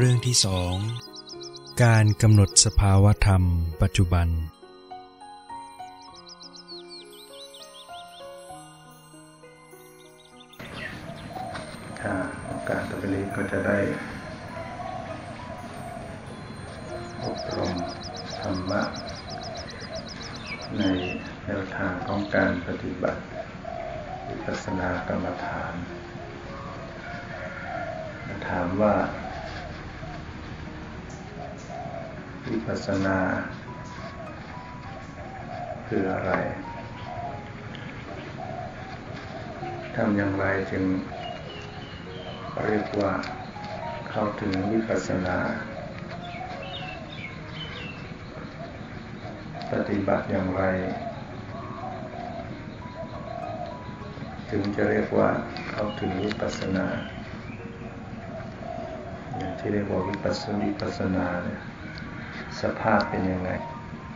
เรื่องที่สองการกำหนดสภาวธรรมปัจจุบัน สสนา คืออะไรทำอย่างไรจึงเรียกว่าเข้าถึงวิปัสสนา ปฏิบัติอย่างไร ถึงจะเรียกว่าเข้าถึงวิปัสสนา อย่างที่เรียกว่าวิปัสสวิปัสสนาเนี่ย สภาพเป็นยังไง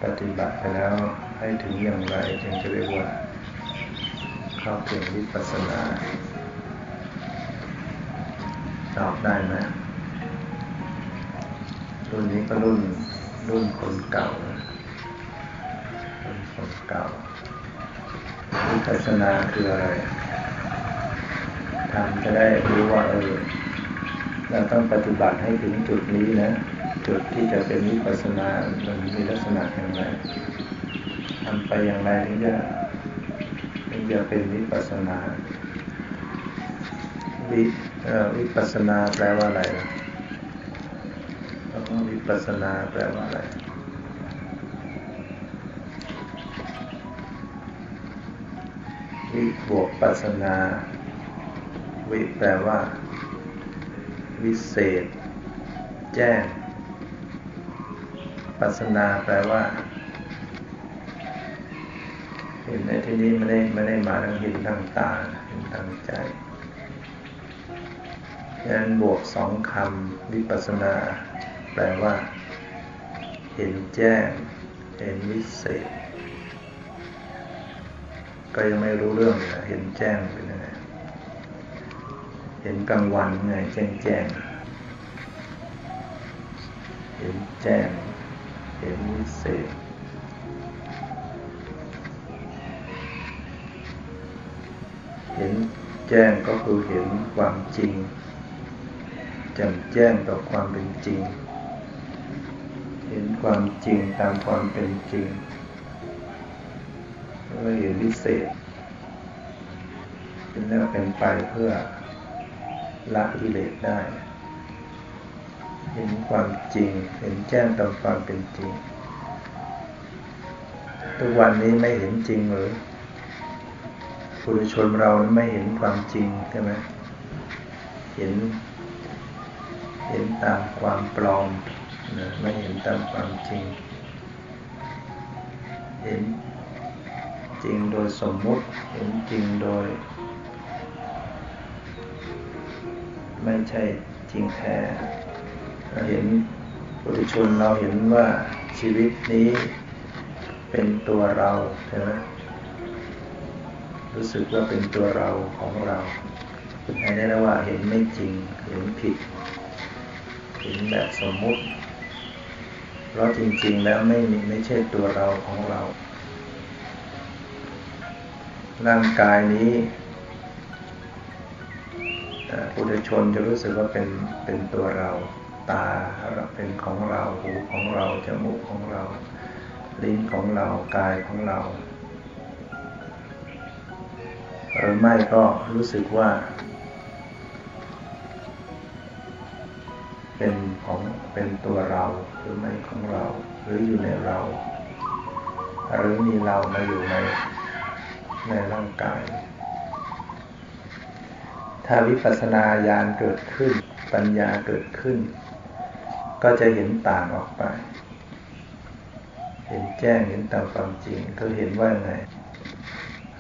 ปฏิบัติไปแล้วให้ถึงอย่างไรจึงจะเรียกว่าเข้าถึงวิปัสสนาตอบได้ไหมรุ่นนี้ก็รุ่นรุ่นคนเก่ารุ่นคนเก่าวิปัสสนาคืออะไรทำจะได้รู้ว่าเออเราต้องปฏิบัติให้ถึงจุดนี้นะ จุดที่จะเป็นวิปัสสนามันมีลักษณะอย่างไรทำไปอย่างไรถึงจะถึงจะเป็นวิปัสสนาวิวิปัสสนาแปลว่าอะไรล่ะวิปัสสนาแปลว่าอะไรวิบวกปัสนา วิแปลว่า วิเศษ แจ้ง ปัสนาแปลว่า เห็นในที่นี้ไม่ได้ไม่ได้มาทางเห็นทางตาเห็นทางใจดังนั้นบวกสองคำวิปัสนา แปลว่า เห็นแจ้ง เห็นวิเศษ ก็ยังไม่รู้เรื่องเลยเห็นแจ้งเป็นยังไงเห็นกลางวันไงแจ้งแจ้งเห็นแจ้ง เห็นวิเศษเห็นแจ้งก็คือเห็นความจริงแจ่มแจ้งต่อความเป็นจริง เห็นความจริงตามความเป็นจริงแล้วเห็นวิเศษเป็นแล้วเป็นไปเพื่อละกิเลสได้ เห็นความจริง เห็นแจ้งตามความเป็นจริง ทุกวันนี้ไม่เห็นจริงหรือปุถุชนเราไม่เห็นความจริงใช่ไหมเห็น เห็นตามความปลอมนะไม่เห็นตามความจริง เห็นจริงโดยสมมุติ เห็นจริงโดย ไม่ใช่จริงแท้ เราเห็นปุถุชนเราเห็นว่าชีวิตนี้เป็นตัวเราใช่ไหมรู้สึกว่าเป็นตัวเราของเราอันนี้เรียกว่าเห็นไม่จริงเห็นผิด เห็นแบบสมมุติ เพราะจริง ๆ แล้วไม่มีไม่ใช่ตัวเราของเรา ร่างกายนี้ปุถุชนจะรู้สึกว่าเป็นเป็นตัวเรา ตาเป็นของเราหูของเราจมูกของเรา ลิ้นของเรากายของเราหรือไม่ก็รู้สึกว่า เป็นของเป็นตัวเราหรือไม่ของเรา หรืออยู่ในเรา หรือมีเรามาอยู่ในในร่างกาย ถ้าวิปัสสนาญาณเกิดขึ้น ปัญญาเกิดขึ้น ก็จะเห็นต่างออกไป เห็นแจ้งเห็นตามความจริงคือเห็นว่าไง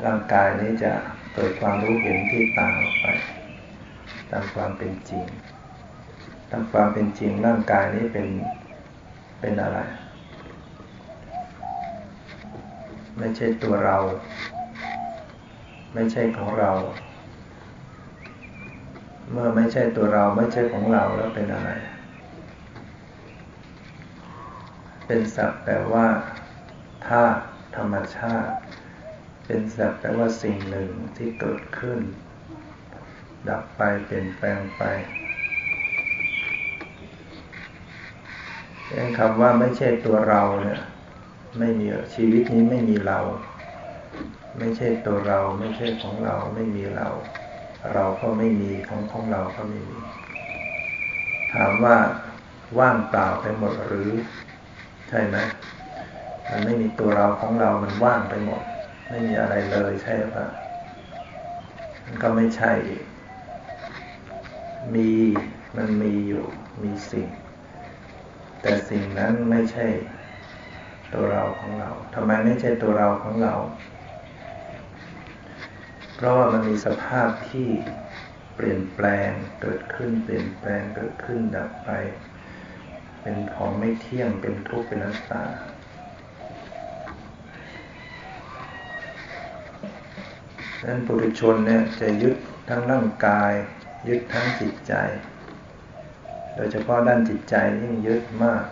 ร่างกายนี้จะเกิดความรู้เห็นที่ต่างออกไป ตามความเป็นจริง ตามความเป็นจริงร่างกายนี้เป็นเป็นอะไร ไม่ใช่ตัวเรา ไม่ใช่ของเรา เมื่อไม่ใช่ตัวเราไม่ใช่ของเราแล้วเป็นอะไร เป็นสักแต่ว่าธาตุธรรมชาติ เป็นสักแต่ว่าสิ่งหนึ่งที่เกิดขึ้น ดับไปเปลี่ยนแปลงไปเองคำว่าไม่ใช่ตัวเราเนี่ยไม่มีชีวิตนี้ไม่มีเรา ไม่ใช่ตัวเราไม่ใช่ของเราไม่มีเรา เราก็ไม่มีของของเราก็ไม่มี ถามว่าว่างเปล่าไปหมดหรือ ใช่ไหมมันไม่มีตัวเราของเรา มันว่างไปหมด ไม่มีอะไรเลยใช่ปะมันก็ไม่ใช่ มี มันมีอยู่ มีสิ่ง แต่สิ่งนั้นไม่ใช่ ตัวเราของเราทำไมไม่ใช่ตัวเราของเรา เพราะว่ามันมีสภาพที่เปลี่ยนแปลงเกิดขึ้น เปลี่ยนแปลงเกิดขึ้นดับไป เป็นของไม่เที่ยง เป็นทุกข์ เป็นนัตตา ดังนั้นปุถุชนเนี่ยจะยึดทั้งร่างกาย ยึดทั้งจิตใจ โดยเฉพาะด้านจิตใจยิ่งยึดมาก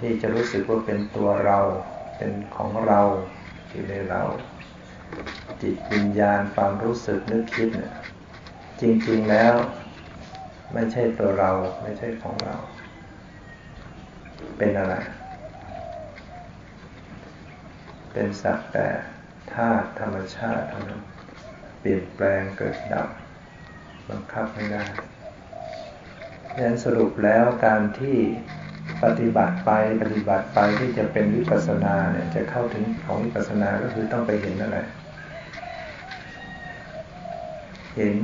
ที่จะรู้สึกว่าเป็นตัวเรา เป็นของเราอยู่ในเรา จิตวิญญาณความรู้สึกนึกคิดเนี่ยจริงๆแล้วไม่ใช่ตัวเราไม่ใช่ของเรา เป็นอะไร เป็นสักแต่ธาตุธรรมชาติเท่านั้นเปลี่ยนแปลงเกิดดับ บังคับไม่ได้ดังนั้นสรุปแล้วการที่ปฏิบัติไปปฏิบัติไปที่จะเป็นวิปัสสนาเนี่ยจะเข้าถึงของวิปัสสนาก็คือต้องไปเห็นอะไร เห็น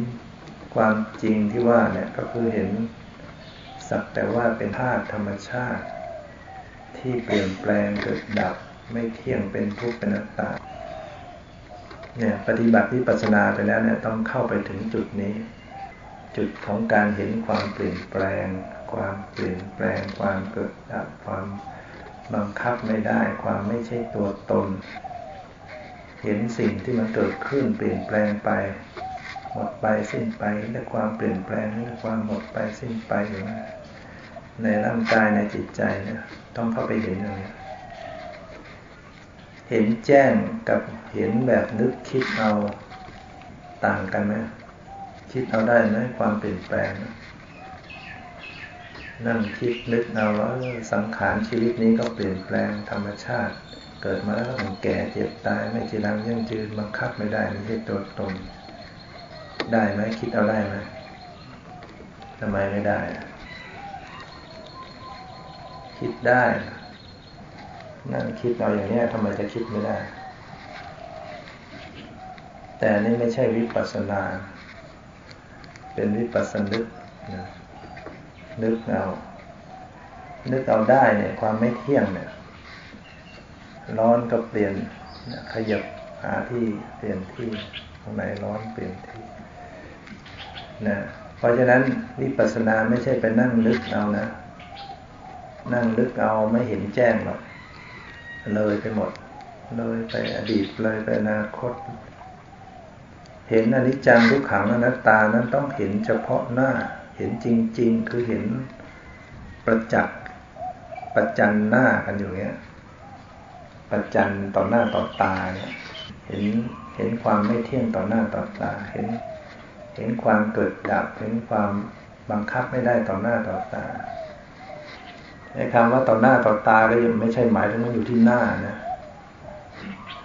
ความจริงที่ว่าเนี่ยก็คือเห็นสักแต่ว่าเป็นธาตุธรรมชาติ ที่เปลี่ยนแปลงเกิดดับไม่เที่ยงเป็นทุกข์เป็นอนัตตาเนี่ยปฏิบัติวิปัสสนาไปแล้วเนี่ยต้องเข้าไปถึงจุดนี้ จุดของการเห็นความเปลี่ยนแปลง ความเปลี่ยนแปลง ความเกิดดับความบังคับไม่ได้ ความไม่ใช่ตัวตน เห็นสิ่งที่มันเกิดขึ้นเปลี่ยนแปลงไป หมดไปสิ้นไปและความเปลี่ยนแปลงและความหมดไปสิ้นไปอยู่นะ ในร่างกายในจิตใจเนี่ยต้องเข้าไปเห็นอย่างนี้เห็นแจ้งกับเห็นแบบนึกคิดเอาต่างกันไหมคิดเอาได้ไหมความเปลี่ยนแปลง นั่งคิดนึกเอาว่าสังขารชีวิตนี้ก็เปลี่ยนแปลงธรรมชาติ เกิดมาแล้วก็ต้องแก่เจ็บตายไม่จีรังยั่งยืนบังคับไม่ได้ไม่ใช่ตัวตนได้ไหมคิดเอาได้ไหมทำไมไม่ได้ คิดได้ นั่งคิดเอาอย่างนี้ทำไมจะคิดไม่ได้ แต่นี่ไม่ใช่วิปัสสนา เป็นวิปัสสนึกนะนึกเอา นึกเอาได้เนี่ยความไม่เที่ยงเนี่ย ร้อนก็เปลี่ยนขยับหาที่เปลี่ยนที่ตรงไหนร้อนเปลี่ยนที่นะเพราะฉะนั้นวิปัสสนาไม่ใช่ไปนั่งนึกเอานะ นั่งนึกเอาไม่เห็นแจ้งหรอกเลยไปหมด เลยไปอดีตเลยไปอนาคต เห็นอนิจจังทุกขังอนัตตานั้นต้องเห็นเฉพาะหน้า เห็นจริง ๆ คือเห็นประจักษ์ประจันหน้ากันอยู่เนี้ยประจันต่อหน้าต่อตาเนี่ยเห็นเห็นความไม่เที่ยงต่อหน้าต่อตา เห็น เห็นความเกิดดับ เห็นความบังคับไม่ได้ต่อหน้าต่อตา ไอ้คำว่าต่อหน้าต่อตาก็ยังไม่ใช่หมายถึงมันอยู่ที่หน้านะ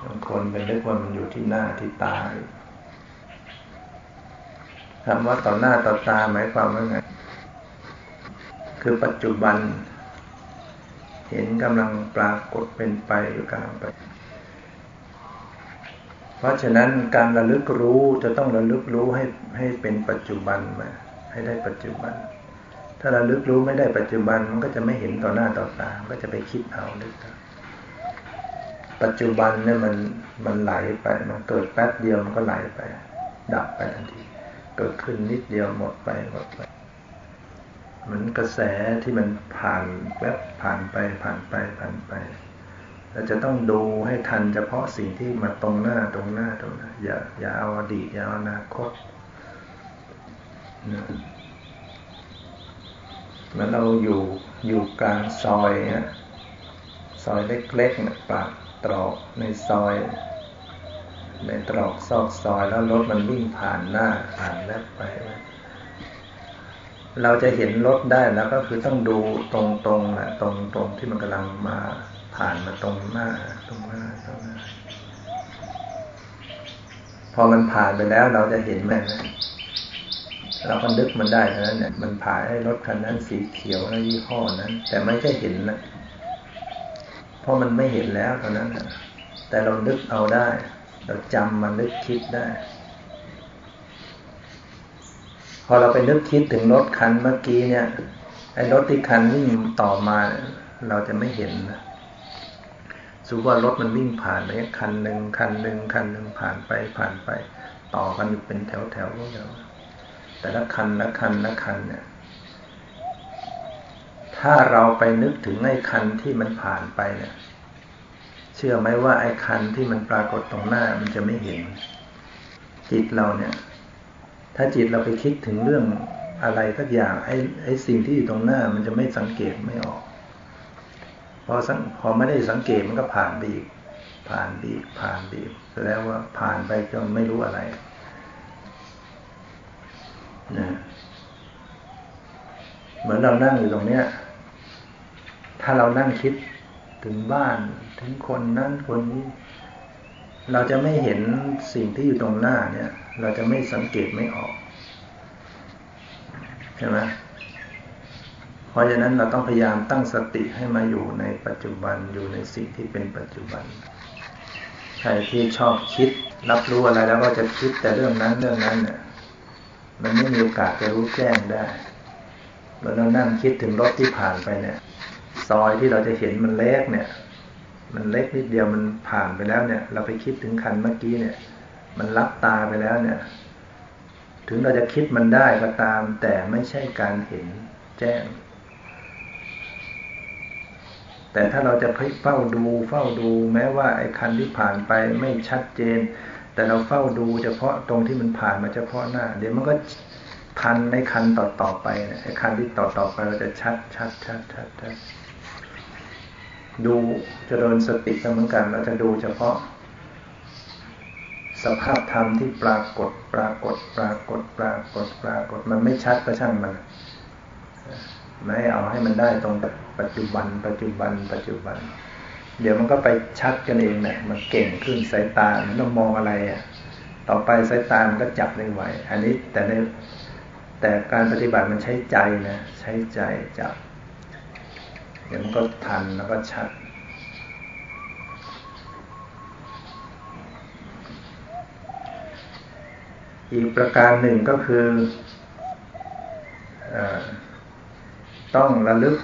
บางคนเป็นเรียกว่ามันอยู่ที่หน้าที่ตาคำว่าต่อหน้าต่อตาหมายความว่าไง คือปัจจุบัน เห็นกำลังปรากฏเป็นไปอยู่กลางไป เพราะฉะนั้นการระลึกรู้จะต้องระลึกรู้ให้ให้เป็นปัจจุบันมา ให้ได้ปัจจุบัน ถ้าเระลึกรู้ไม่ได้ปัจจุบันมันก็จะไม่เห็นต่อหน้าต่อตาก็จะไปคิดเอาลึกปัจจุบันเนี่ยมันมันไหลไปมันเกิดแป๊บเดียวมันก็ไหลไป ดับไปทันที เกิดขึ้นนิดเดียวหมดไปหมดไปเหมือนกระแสที่มันผ่านแวบผ่านไปผ่านไปผ่านไปเราจะต้องดูให้ทันเฉพาะสิ่งที่มาตรงหน้าตรงหน้าตรงหน้าอย่าอย่าเอาอดีตอย่าเอาอนาคตนะ เหมือนเราอยู่อยู่กลางซอยนี่ยอยเล็กๆนะปากตรอกในซอย ในตรอกซอกซอยแล้วรถมันวิ่งผ่านหน้าผ่านแลบไปเราจะเห็นรถได้แล้วก็คือต้องดูตรงๆนะตรงๆที่มันกำลังมาผ่านมาตรงหน้าตรงหน้าตรงหน้าพอมันผ่านไปแล้วเราจะเห็นไหมนะ เราก็นึกมันได้เท่านั้นเนี่ยมันผ่านให้รถคันนั้นสีเขียวแล้วยี่ห้อนั้น แต่ไม่ใช่เห็นนะเพราะมันไม่เห็นแล้วตอนนั้นนะแต่เรานึกเอาได้ เราจำมันนึกคิดได้ พอเราไปนึกคิดถึงรถคันเมื่อกี้เนี่ยไอ้รถที่คันวิ่งต่อมาเราจะไม่เห็นนะสูว่ารถมันวิ่งผ่านไปคันหนึ่งคันหนึ่งคันหนึ่งผ่านไปผ่านไป ต่อกันอยู่เป็นแถวแถวพวกเรา แต่ละคันละคันละคันเนี่ย ถ้าเราไปนึกถึงไอ้คันที่มันผ่านไปเนี่ย เชื่อไหมว่าไอ้คันที่มันปรากฏตรงหน้ามันจะไม่เห็น จิตเราเนี่ย ถ้าจิตเราไปคิดถึงเรื่องอะไรสักอย่างไอ้ไอ้สิ่งที่อยู่ตรงหน้ามันจะไม่สังเกตไม่ออก พอสังพอไม่ได้สังเกตมันก็ผ่านบีกผ่านบีกผ่านบีกแสดงว่าผ่านไปจนไม่รู้อะไร นะเหมือนเรานั่งอยู่ตรงเนี้ย ถ้าเรานั่งคิดถึงบ้าน ถึงคนนั้นคนนี้ เราจะไม่เห็นสิ่งที่อยู่ตรงหน้าเนี่ย เราจะไม่สังเกตไม่ออกใช่ไหมเพราะฉะนั้นเราต้องพยายามตั้งสติให้มาอยู่ในปัจจุบันอยู่ในสิ่งที่เป็นปัจจุบันใครที่ชอบคิด รับรู้อะไรแล้วก็จะคิดแต่เรื่องนั้นเรื่องนั้นเนี่ย มันไม่มีโอกาสจะรู้แจ้งได้เมื่อเรานั่งคิดถึงรถที่ผ่านไปเนี่ย ซอยที่เราจะเห็นมันเล็กเนี่ย มันเล็กนิดเดียวมันผ่านไปแล้วเนี่ย เราไปคิดถึงคันเมื่อกี้เนี่ย มันรับตาไปแล้วเนี่ย ถึงเราจะคิดมันได้ก็ตาม แต่ไม่ใช่การเห็นแจ้ง แต่ถ้าเราจะเฝ้าดู เฝ้าดูแม้ว่าไอ้คันที่ผ่านไปไม่ชัดเจน แต่เราเฝ้าดูเฉพาะตรงที่มันผ่านมาเฉพาะหน้า เดี๋ยวมันก็ทันในคันต่อต่อไปไอ้คันที่ต่อต่อไปเราจะชัดชัดชัดชัดชัดดูเจริญสติเหมือนกัน เราจะดูเฉพาะ สภาพธรรมที่ปรากฏปรากฏ ปรากฏ ปรากฏ ปรากฏ มันไม่ชัดก็ช่างมันไม่เอาให้มันได้ตรงปัจจุบัน ปัจจุบัน ปัจจุบัน เดี๋ยวมันก็ไปชัดกันเองเนี่ยมันเก่งขึ้นสายตามันต้องมองอะไรอะ ต่อไปสายตามันก็จับได้ไวอันนี้แต่ในแต่การปฏิบัติมันใช้ใจนะ ใช้ใจจับ เดี๋ยวมันก็ทันแล้วก็ชัดอีกประการหนึ่งก็คืออต้องระลึก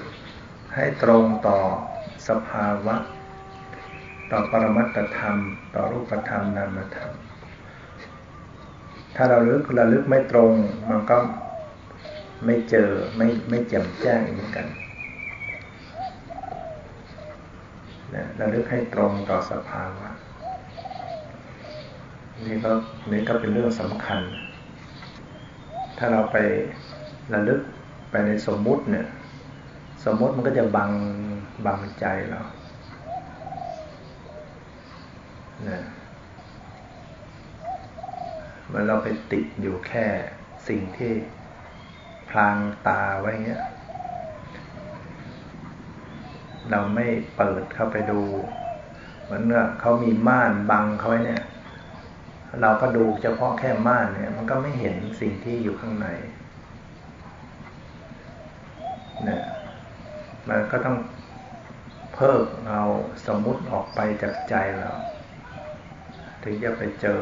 ให้ตรงต่อสภาวะ ต่อปรมัตธรรม ต่อรูปธรรมนามธรรม ถ้าเราลึกระลึกไม่ตรง มันก็ไม่เจอไม่ไม่แจ่มแจ้งเหมือนกันนะระลึกให้ตรงต่อสภาวะนี่ก็นี่ก็เป็นเรื่องสำคัญ ถ้าเราไประลึกไปในสมมุติเนี่ย สมมติมันก็จะบังบังใจเรา นะเมื่อเราไปติดอยู่แค่สิ่งที่พลางตาไว้เงี้ย เราไม่เปิดเข้าไปดู เหมือนเมื่อเขามีม่านบังเขาไว้เนี่ย เราก็ดูเฉพาะแค่ม่านเนี่ย มันก็ไม่เห็นสิ่งที่อยู่ข้างในเนี่ยมันก็ต้องเพิกเอาสมมุติออกไปจากใจเรา ถึงจะไปเจอ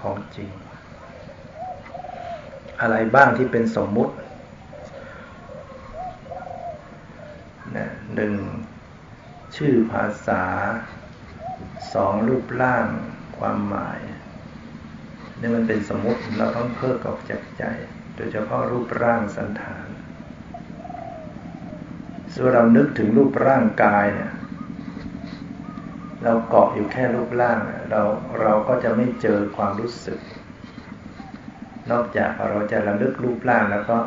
ของจริง อะไรบ้างที่เป็นสมมุตินะหนึ่งชื่อภาษาสองรูปร่างความหมายนี่มันเป็นสมมติเราต้องเพิกออกจากใจ โดยเฉพาะรูปร่างสันฐานส่วนเรานึกถึงรูปร่างกายเนี่ย เราเกาะอยู่แค่รูปร่างเราเราก็จะไม่เจอความรู้สึก นอกจากเราจะระลึกรูปร่างแล้วก็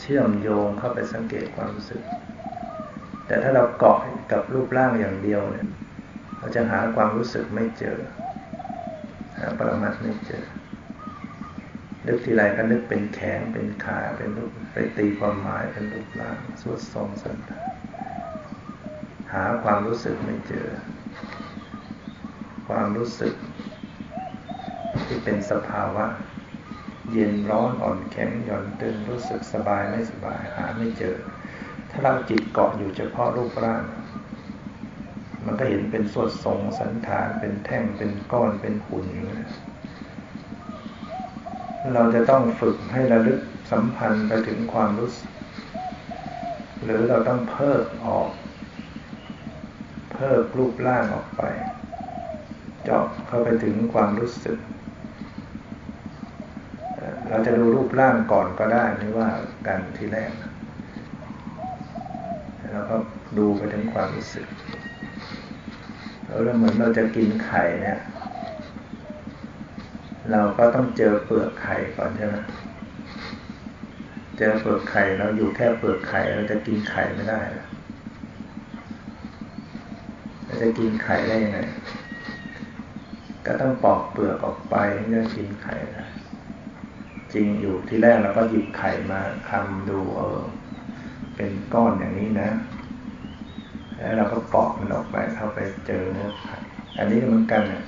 เชื่อมโยงเข้าไปสังเกตความรู้สึก แต่ถ้าเราเกาะกับรูปร่างอย่างเดียวเนี่ยเราจะหาความรู้สึกไม่เจอ หาปรมัตไม่เจอ นึกทีไรก็นึกเป็นแขนเป็นขาเป็นรูปไปตีความหมายเป็นรูปร่างสวดทรงสันต หาความรู้สึกไม่เจอ ความรู้สึก ที่เป็นสภาวะ เย็นร้อนอ่อนแข็งหย่อนตึงรู้สึกสบายไม่สบายหาไม่เจอ ถ้าเราจิตเกาะอยู่เฉพาะรูปร่าง มันก็เห็นเป็นสวดทรงสันฐานเป็นแท่งเป็นก้อนเป็นหุ่นอยู่เราจะต้องฝึกให้ระลึกสัมพันธ์ไปถึงความรู้สึก หรือเราต้องเพิกออก เพิกรูปร่างออกไป เจาะเข้าไปถึงความรู้สึก เราจะดูรูปร่างก่อนก็ได้ไม่ว่ากันทีแรกแล้วก็ดูไปถึงความรู้สึกแล้วเหมือนเราจะกินไข่เนี่ยเราก็ต้องเจอเปลือกไข่ก่อนใช่ไหมเจอเปลือกไข่เราอยู่แค่เปลือกไข่เราจะกินไข่ไม่ได้ จะกินไข่ได้ยังไงก็ต้องปอกเปลือกออกไปเพื่อกินไข่ได้จริงอยู่ที่แรกเราก็หยิบไข่มาทำดูเออ เป็นก้อนอย่างนี้นะ แล้วเราก็ปอกมันออกไปเข้าไปเจอเนื้อไข่อันนี้เหมือนกันเนี่ย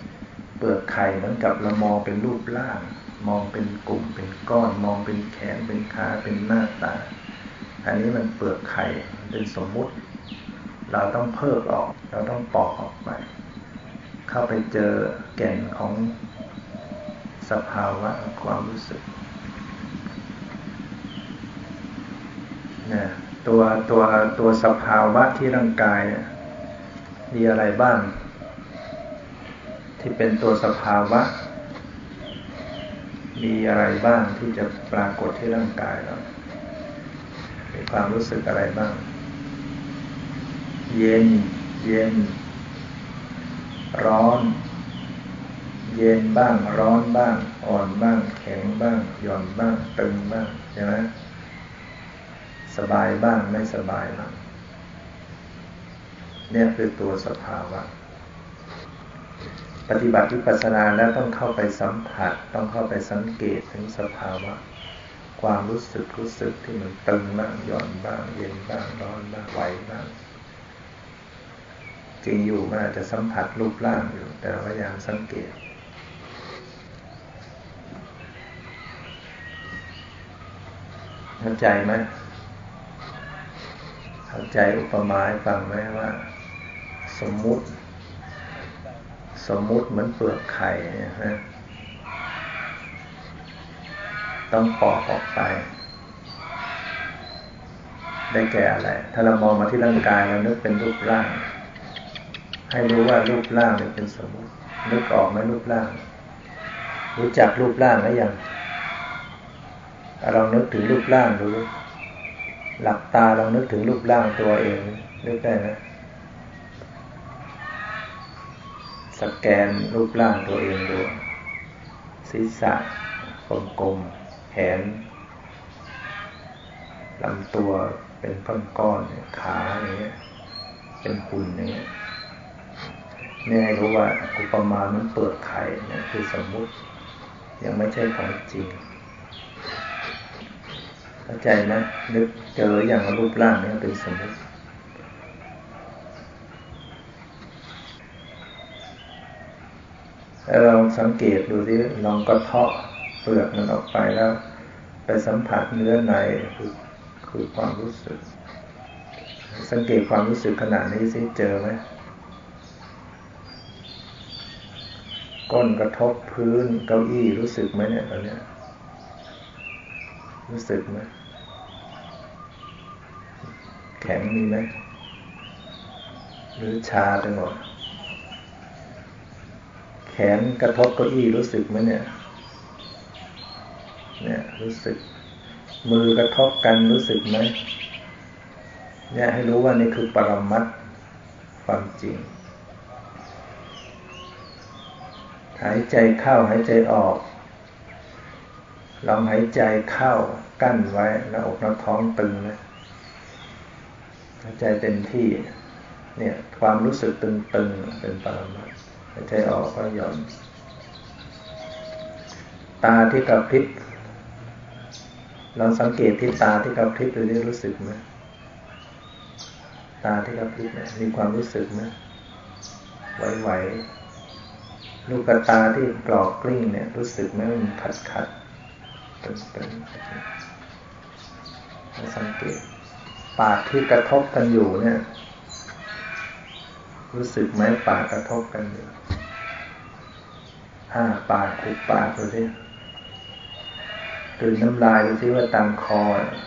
เปลือกไข่เหมือนกับเรามองเป็นรูปร่าง มองเป็นกลุ่มเป็นก้อน มองเป็นแขนเป็นขาเป็นหน้าตา อันนี้มันเปลือกไข่เป็นสมมุติ เราต้องเพิกออก เราต้องปอกออกไป เข้าไปเจอแก่นของสภาวะความรู้สึกนี่ยตัวตัวตัวสภาวะที่ร่างกายมีอะไรบ้าง ที่เป็นตัวสภาวะ มีอะไรบ้างที่จะปรากฏที่ร่างกายเรา มีความรู้สึกอะไรบ้าง เย็น เย็น ร้อน เย็นบ้าง ร้อนบ้าง อ่อนบ้าง แข็งบ้าง หย่อนบ้าง ตึงบ้าง ใช่ไหมสบายบ้าง ไม่สบายบ้าง เนี่ยคือตัวสภาวะ ปฏิบัติวิปัสสนาแล้วต้องเข้าไปสัมผัส ต้องเข้าไปสังเกตถึงสภาวะความรู้สึกรู้สึกที่มันตึงบ้างหย่อนบ้าง เย็นบ้างร้อนบ้างไหวบ้าง ริงอยู่มันอาจจะสัมผัสรูปร่างอยู่ แต่พยายามสังเกต เข้าใจไหมเข้าใจอุปมาให้ฟังไหมว่า สมมุติ สมมุติเหมือนเปลือกไข่นะต้องปอกออกไป ได้แก่อะไร ถ้าเรามองมาที่ร่างกายเรานึกเป็นรูปร่าง ให้รู้ว่ารูปร่างเป็นสมมุตินึกออกไหมรูปร่าง รู้จักรูปร่างหรือยังเรานึกถึงรูปร่างดูหลับตาลองนึกถึงรูปร่างตัวเองนึกได้ไหมสแกนรูปร่างตัวเองดูศีรษะกลมๆแขนลำตัวเป็นก้อนๆขาอย่างเงี้ยเป็นหุ่นอย่างเงี้ย นี่ให้รู้ว่าอุปมามันเปิดไข่เนี่ยคือสมมุติ ยังไม่ใช่ของจริงเข้าใจไหมนึกเจออย่างรูปร่างนี้เป็นสมมติแล้วเราสังเกตดูที่ลองกระเทาะเปลือกมันออกไปแล้ว ไปสัมผัสเนื้อในคือคือความรู้สึก สังเกตความรู้สึกขนาดนี้สิเจอไหม ก้นกระทบพื้นเก้าอี้รู้สึกไหมเนี่ยตอนนี้รู้สึกไหมแข็งมีไหมหรือชาไปหมดแขนกระทบเก้าอี้รู้สึกไหมเนี่ย เนี่ยรู้สึก มือกระทบกันรู้สึกไหมเนี่ยให้รู้ว่านี่คือปรมัตความจริง หายใจเข้าหายใจออก ลองหายใจเข้ากั้นไว้แล้วอกน้ำท้องตึงนะหายใจเต็มที่ เนี่ยความรู้สึกตึงๆเป็นปรมัตหายใจออกก็หย่อน ตาที่กระพริบลองสังเกตที่ตาที่กระพริบดูได้รู้สึกไหมตาที่กระพริบเนี่ยมีความรู้สึกไหมไหวๆ ลูกตาที่กรอกกลิ้งเนี่ย รู้สึกไหมมันขัดขัดตึงๆสังเกตปากที่กระทบกันอยู่เนี่ย รู้สึกไหมปากกระทบกันอยู่อ้าปากขุบปากดูสิกลืนน้ำลายดูสิว่าตามคอ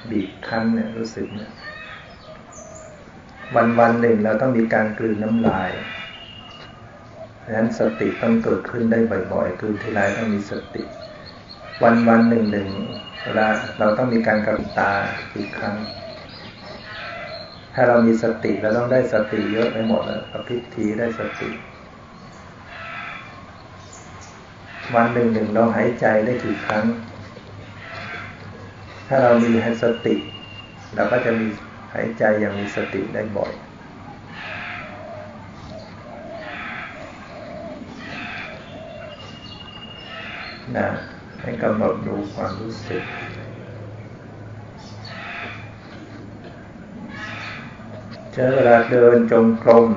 บีบคั้นเนี่ยรู้สึกเนี่ยวันวันหนึ่งเราต้องมีการกลืนน้ำลาย ดังนั้นสติต้องเกิดขึ้นได้บ่อยๆกลืนทีไรต้องมีสติ วันวันหนึ่งหนึ่งเวลาเราต้องมีการกระพริบตาอีกครั้ง ถ้าเรามีสติเราต้องได้สติเยอะไปหมดแล้วกระพริบทีได้สติ วันหนึ่งหนึ่งเราหายใจได้กี่ครั้ง ถ้าเรามีสติ เราก็จะมีหายใจอย่างมีสติได้บ่อย นะให้กำหนดดูความรู้สึก เจอเวลาเดินจงกรม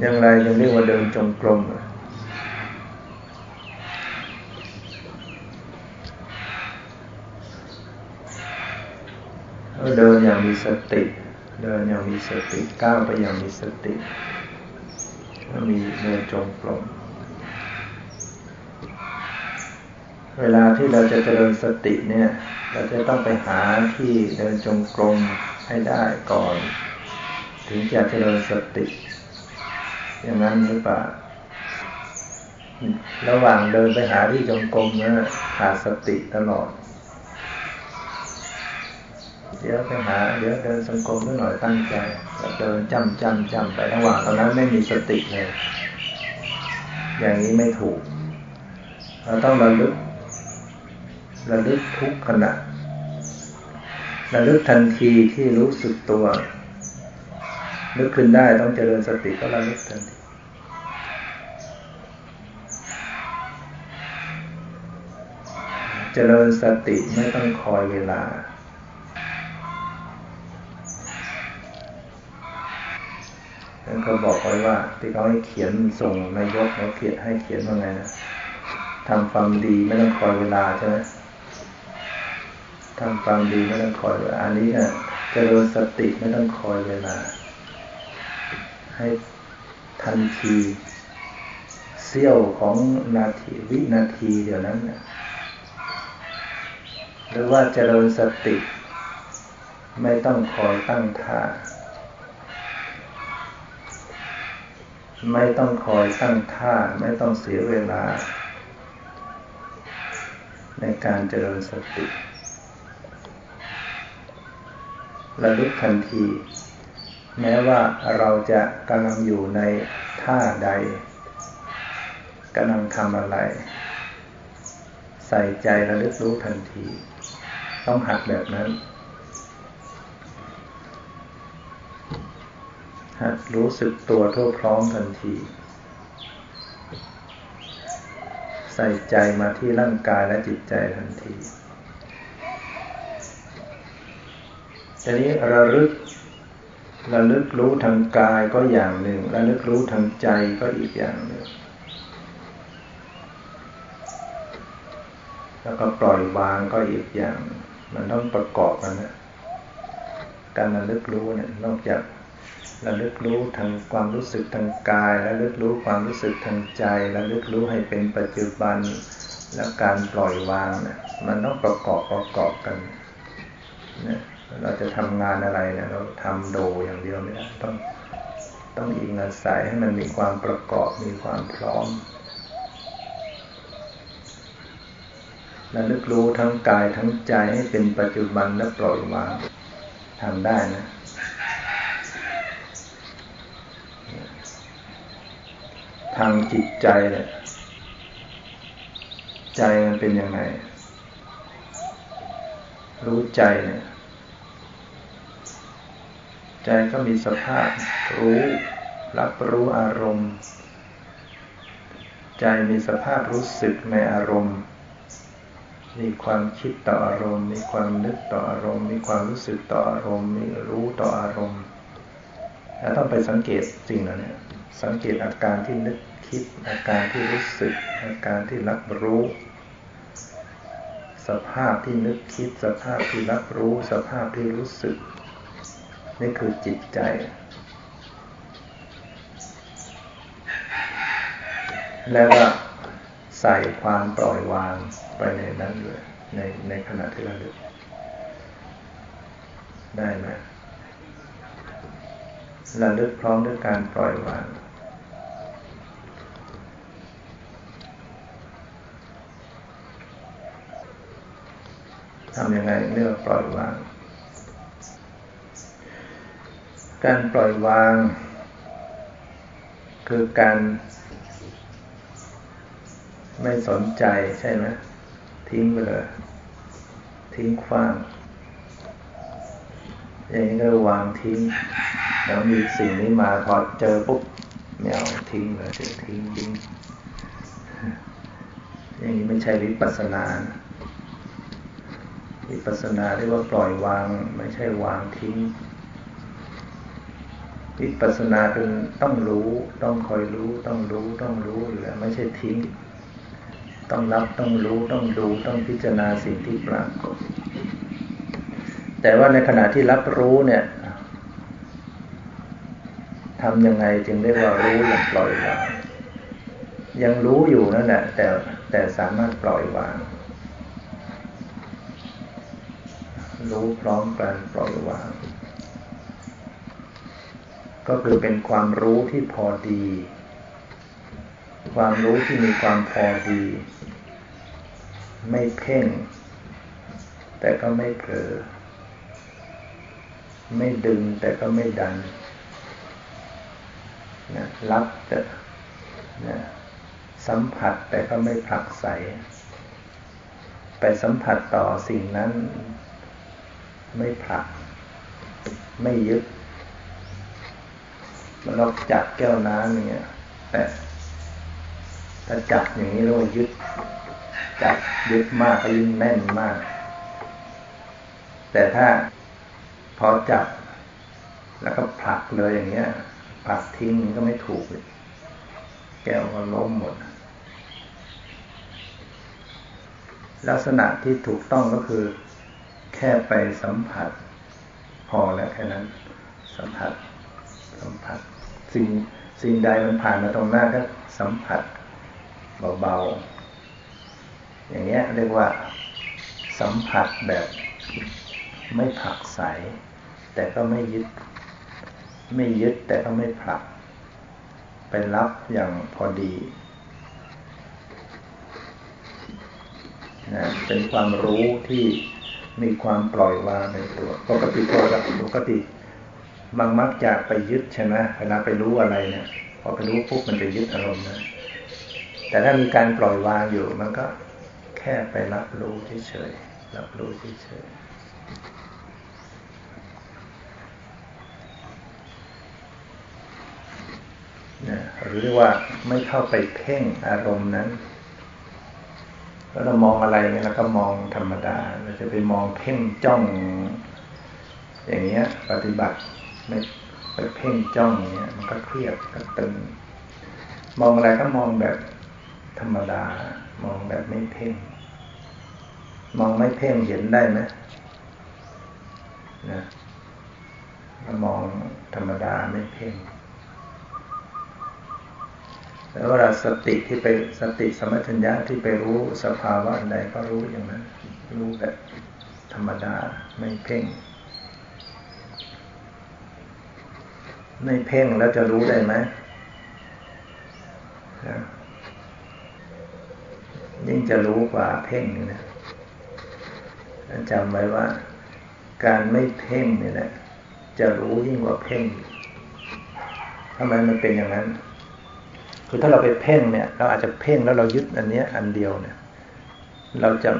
อย่างไรยังเรียกว่าเดินจงกรมเดินอย่างมีสติ เดินอย่างมีสติก้าวไปอย่างมีสติ มีเดินจงกรมเวลาที่เราจะเจริญสติเนี่ย เราจะต้องไปหาที่เดินจงกรมให้ได้ก่อน ถึงจะเจริญสติ อย่างนั้นหรือเปล่าระหว่างเดินไปหาที่จงกรมเนี่ยขาดสติตลอด เดี๋ยวไปหา เดี๋ยวเดินสังกรมนิดหน่อยตั้งใจเดินจำจำจำไประหว่างตอนนั้นไม่มีสติเลย อย่างนี้ไม่ถูก เราต้องระลึกระลึกทุกขณะระลึกทันทีที่รู้สึกตัวนึกขึ้นได้ต้องเจริญสติก็ระลึกทันทีเจริญสติไม่ต้องคอยเวลา ท่านก็บอกไว้ว่า ที่เขาให้เขียนส่งนายกเขาเขียนให้เขียนว่าไงนะทำความดีไม่ต้องคอยเวลาใช่ไหมทำความดีไม่ต้องคอยเวลาอันนี้นี่ยเจริญสติไม่ต้องคอยเวลา ให้ทันทีเสี้ยวของนาทีวินาทีเดียวนั้นเนี่ยหรือว่าเจริญสติ ไม่ต้องคอยตั้งท่า ไม่ต้องคอยตั้งท่าไม่ต้องเสียเวลา ในการเจริญสติระลึกทันที แม้ว่าเราจะกำลังอยู่ในท่าใดกำลังทำอะไร ใส่ใจระลึกรู้ทันที ต้องหัดแบบนั้นหัด รู้สึกตัวทั่วพร้อมทันที ใส่ใจมาที่ร่างกายและจิตใจทันทีทีนี้ระลึกระลึกรู้ทางกายก็อย่างหนึ่งระลึกรู้ทางใจก็อีกอย่างหนึ่ง แล้วก็ปล่อยวางก็อีกอย่าง มันต้องประกอบกันนะการระลึกรู้เนี่ยนอกจาก ระลึกรู้ทางความรู้สึกทางกายระลึกรู้ความรู้สึกทางใจระลึกรู้ให้เป็นปัจจุบันแล้วการปล่อยวางเนี่ยมันต้องประกอบประกอบกันเนี่ยเราจะทำงานอะไรเนี่ยเราทำโดอย่างเดียวไม่ได้ต้องต้องอิงอาศัยให้มันมีความประกอบมีความพร้อมระลึกรู้ทั้งกายทั้งใจให้เป็นปัจจุบันและปล่อยวางทำได้นะ ทางจิตใจเนี่ยใจมันเป็นยังไง รู้ใจเนี่ยใจก็มีสภาพรู้รับรู้อารมณ์ ใจมีสภาพรู้สึกในอารมณ์ มีความคิดต่ออารมณ์ มีความนึกต่ออารมณ์ มีความรู้สึกต่ออารมณ์ มีรู้ต่ออารมณ์แล้วต้องไปสังเกตสิ่งเหล่านี้ สังเกตอาการที่นึกคิด อาการที่รู้สึก อาการที่รับรู้ สภาพที่นึกคิด สภาพที่รับรู้ สภาพที่รู้สึก นี่คือจิตใจ แล้วก็ใส่ความปล่อยวางไปในนั้นเลยในในขณะที่เราดึกได้ไหมระลึกพร้อมด้วยการปล่อยวาง ทำยังไงเรียกปล่อยวาง การปล่อยวาง คือการไม่สนใจใช่ไหมทิ้งไปเลยทิ้งขว้าง อย่างนี้ก็วางทิ้ง แล้วมีสิ่งนี้มาพอเจอปุ๊บไม่เอาทิ้งเลยทิ้งทิ้งทิ้งอย่างนี้ไม่ใช่วิปัสสนาน วิปัสสนาเรียกว่าปล่อยวาง ไม่ใช่วางทิ้ง วิปัสสนาเป็นต้องรู้ ต้องคอยรู้ ต้องรู้ ต้องรู้อยู่แล้วไม่ใช่ทิ้ง ต้องรับต้องรู้ต้องดูต้องพิจารณาสิ่งที่ปรากฏแต่ว่าในขณะที่รับรู้เนี่ยทำยังไงจึงเรียกว่ารู้อย่างปล่อยวางยังรู้อยู่นั่นแหละแต่แต่สามารถปล่อยวาง รู้พร้อมกันปล่อยวาง ก็คือเป็นความรู้ที่พอดี ความรู้ที่มีความพอดี ไม่เพ่ง แต่ก็ไม่เผลอ ไม่ดึงแต่ก็ไม่ดันนะรับแต่นะสัมผัสแต่ก็ไม่ผลักใส ไปสัมผัสต่อสิ่งนั้น ไม่ผลัก ไม่ยึด มันเราจับแก้วน้ำเนี่ยแต่ถ้าจับอย่างนี้เรายึด จับยึดมากก็ยิ่งแน่นมาก แต่ถ้าพอจับ แล้วก็ผลักเลยอย่างเงี้ยผลักทิ้งก็ไม่ถูกเลยแก้วก็ล้มหมด ลักษณะที่ถูกต้องก็คือ แค่ไปสัมผัส พอแล้วแค่นั้น สัมผัส สัมผัส สิ่งสิ่งใดมันผ่านมาตรงหน้าก็สัมผัสเบาๆ อย่างเงี้ยเรียกว่า สัมผัสแบบไม่ผักใส แต่ก็ไม่ยึด ไม่ยึดแต่ก็ไม่ผลัก ไปรับอย่างพอดีนะเป็นความรู้ที่ มีความปล่อยวางในตัว ปกติตัวกับปกติบางมักจะไปยึดใช่ไหมเวลาไปรู้อะไรเนี่ยพอไปรู้ปุ๊บมันจะยึดอารมณ์นะแต่ถ้ามีการปล่อยวางอยู่มันก็แค่ไปรับรู้เฉยๆรับรู้เฉยๆนะหรือว่าไม่เข้าไปเพ่งอารมณ์นั้น แล้วเรามองอะไรเนี่ยเราก็มองธรรมดา เราจะไปมองเพ่งจ้อง อย่างเงี้ย ปฏิบัติไม่ไปเพ่งจ้องอย่างเงี้ย มันก็เครียดก็ตึงมองอะไรก็มองแบบธรรมดา มองแบบไม่เพ่ง มองไม่เพ่งเห็นได้ไหมนะมองธรรมดาไม่เพ่ง แล้วเวลาสติที่ไปสติสมัชัญญะที่ไปรู้สภาวะใดก็รู้อย่างนั้น รู้แบบธรรมดาไม่เพ่ง ไม่เพ่งแล้วจะรู้ได้ไหมยิ่งจะรู้กว่าเพ่งนะจำไว้ว่า การไม่เพ่งเนี่ยแหละจะรู้ยิ่งกว่าเพ่งทำไมมันเป็นอย่างนั้น คือถ้าเราไปเพ่งเนี่ย เราอาจจะเพ่งแล้วเรายึดอันเนี้ย อันเดียวเนี่ย เราจะ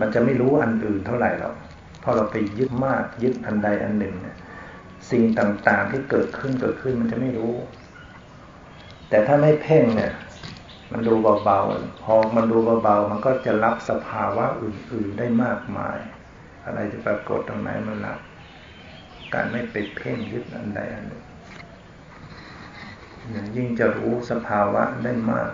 มันจะไม่รู้อันอื่นเท่าไหร่หรอกพอเราไปยึดมากยึดอันใดอันหนึ่งเนี่ย สิ่งต่างๆที่เกิดขึ้นเกิดขึ้นมันจะไม่รู้ แต่ถ้าไม่เพ่งเนี่ย มันดูเบาๆพอมันดูเบาๆมันก็จะรับสภาวะอื่น ๆได้มากมาย อะไรจะปรากฏตรงไหนมันรับการไม่ไปเพ่งยึดอันใดอันหนึ่ง ยิ่งจะรู้สภาวะได้มาก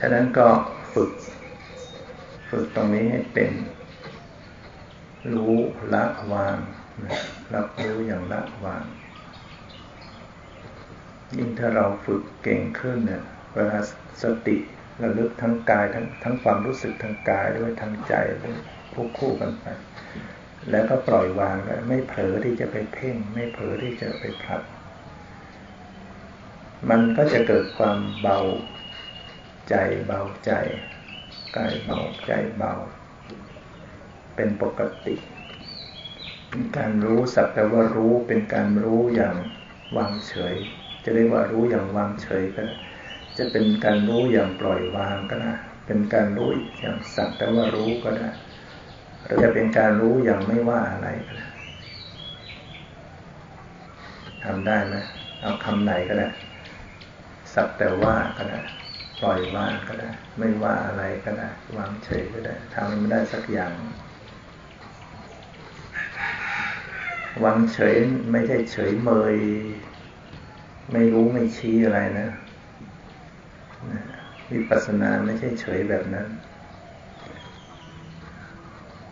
ฉะนั้นก็ฝึก ฝึกตรงนี้ให้เป็น รู้ละวาง รับรู้อย่างละวาง ยิ่งถ้าเราฝึกเก่งขึ้นเนี่ยเวลาสติระลึกทั้งกายทั้งทั้งความรู้สึกทางกายด้วยทางใจด้วยควบคู่กันไป แล้วก็ปล่อยวางแล้วไม่เผลอที่จะไปเพ่ง ไม่เผลอที่จะไปผลัด มันก็จะเกิดความเบาใจเบาใจกายเบาใจเบา เป็นปกติ เป็นการรู้สักแต่ว่ารู้เป็นการรู้อย่างวางเฉย จะเรียกว่ารู้อย่างวางเฉยก็ได้จะเป็นการรู้อย่างปล่อยวางก็ได้เป็นการรู้อย่างสักแต่ว่ารู้ก็ได้ จะเป็นการรู้อย่างไม่ว่าอะไรก็ได้ทำได้ไหมเอาคำไหนก็ได้ สักแต่ว่าก็ได้ ปล่อยว่างก็ได้ ไม่ว่าอะไรก็ได้ วางเฉยก็ได้ทำไม่ได้สักอย่าง วางเฉยไม่ใช่เฉยเมย ไม่รู้ไม่ชี้อะไรนะวิปัสสนาไม่ใช่เฉยแบบนั้น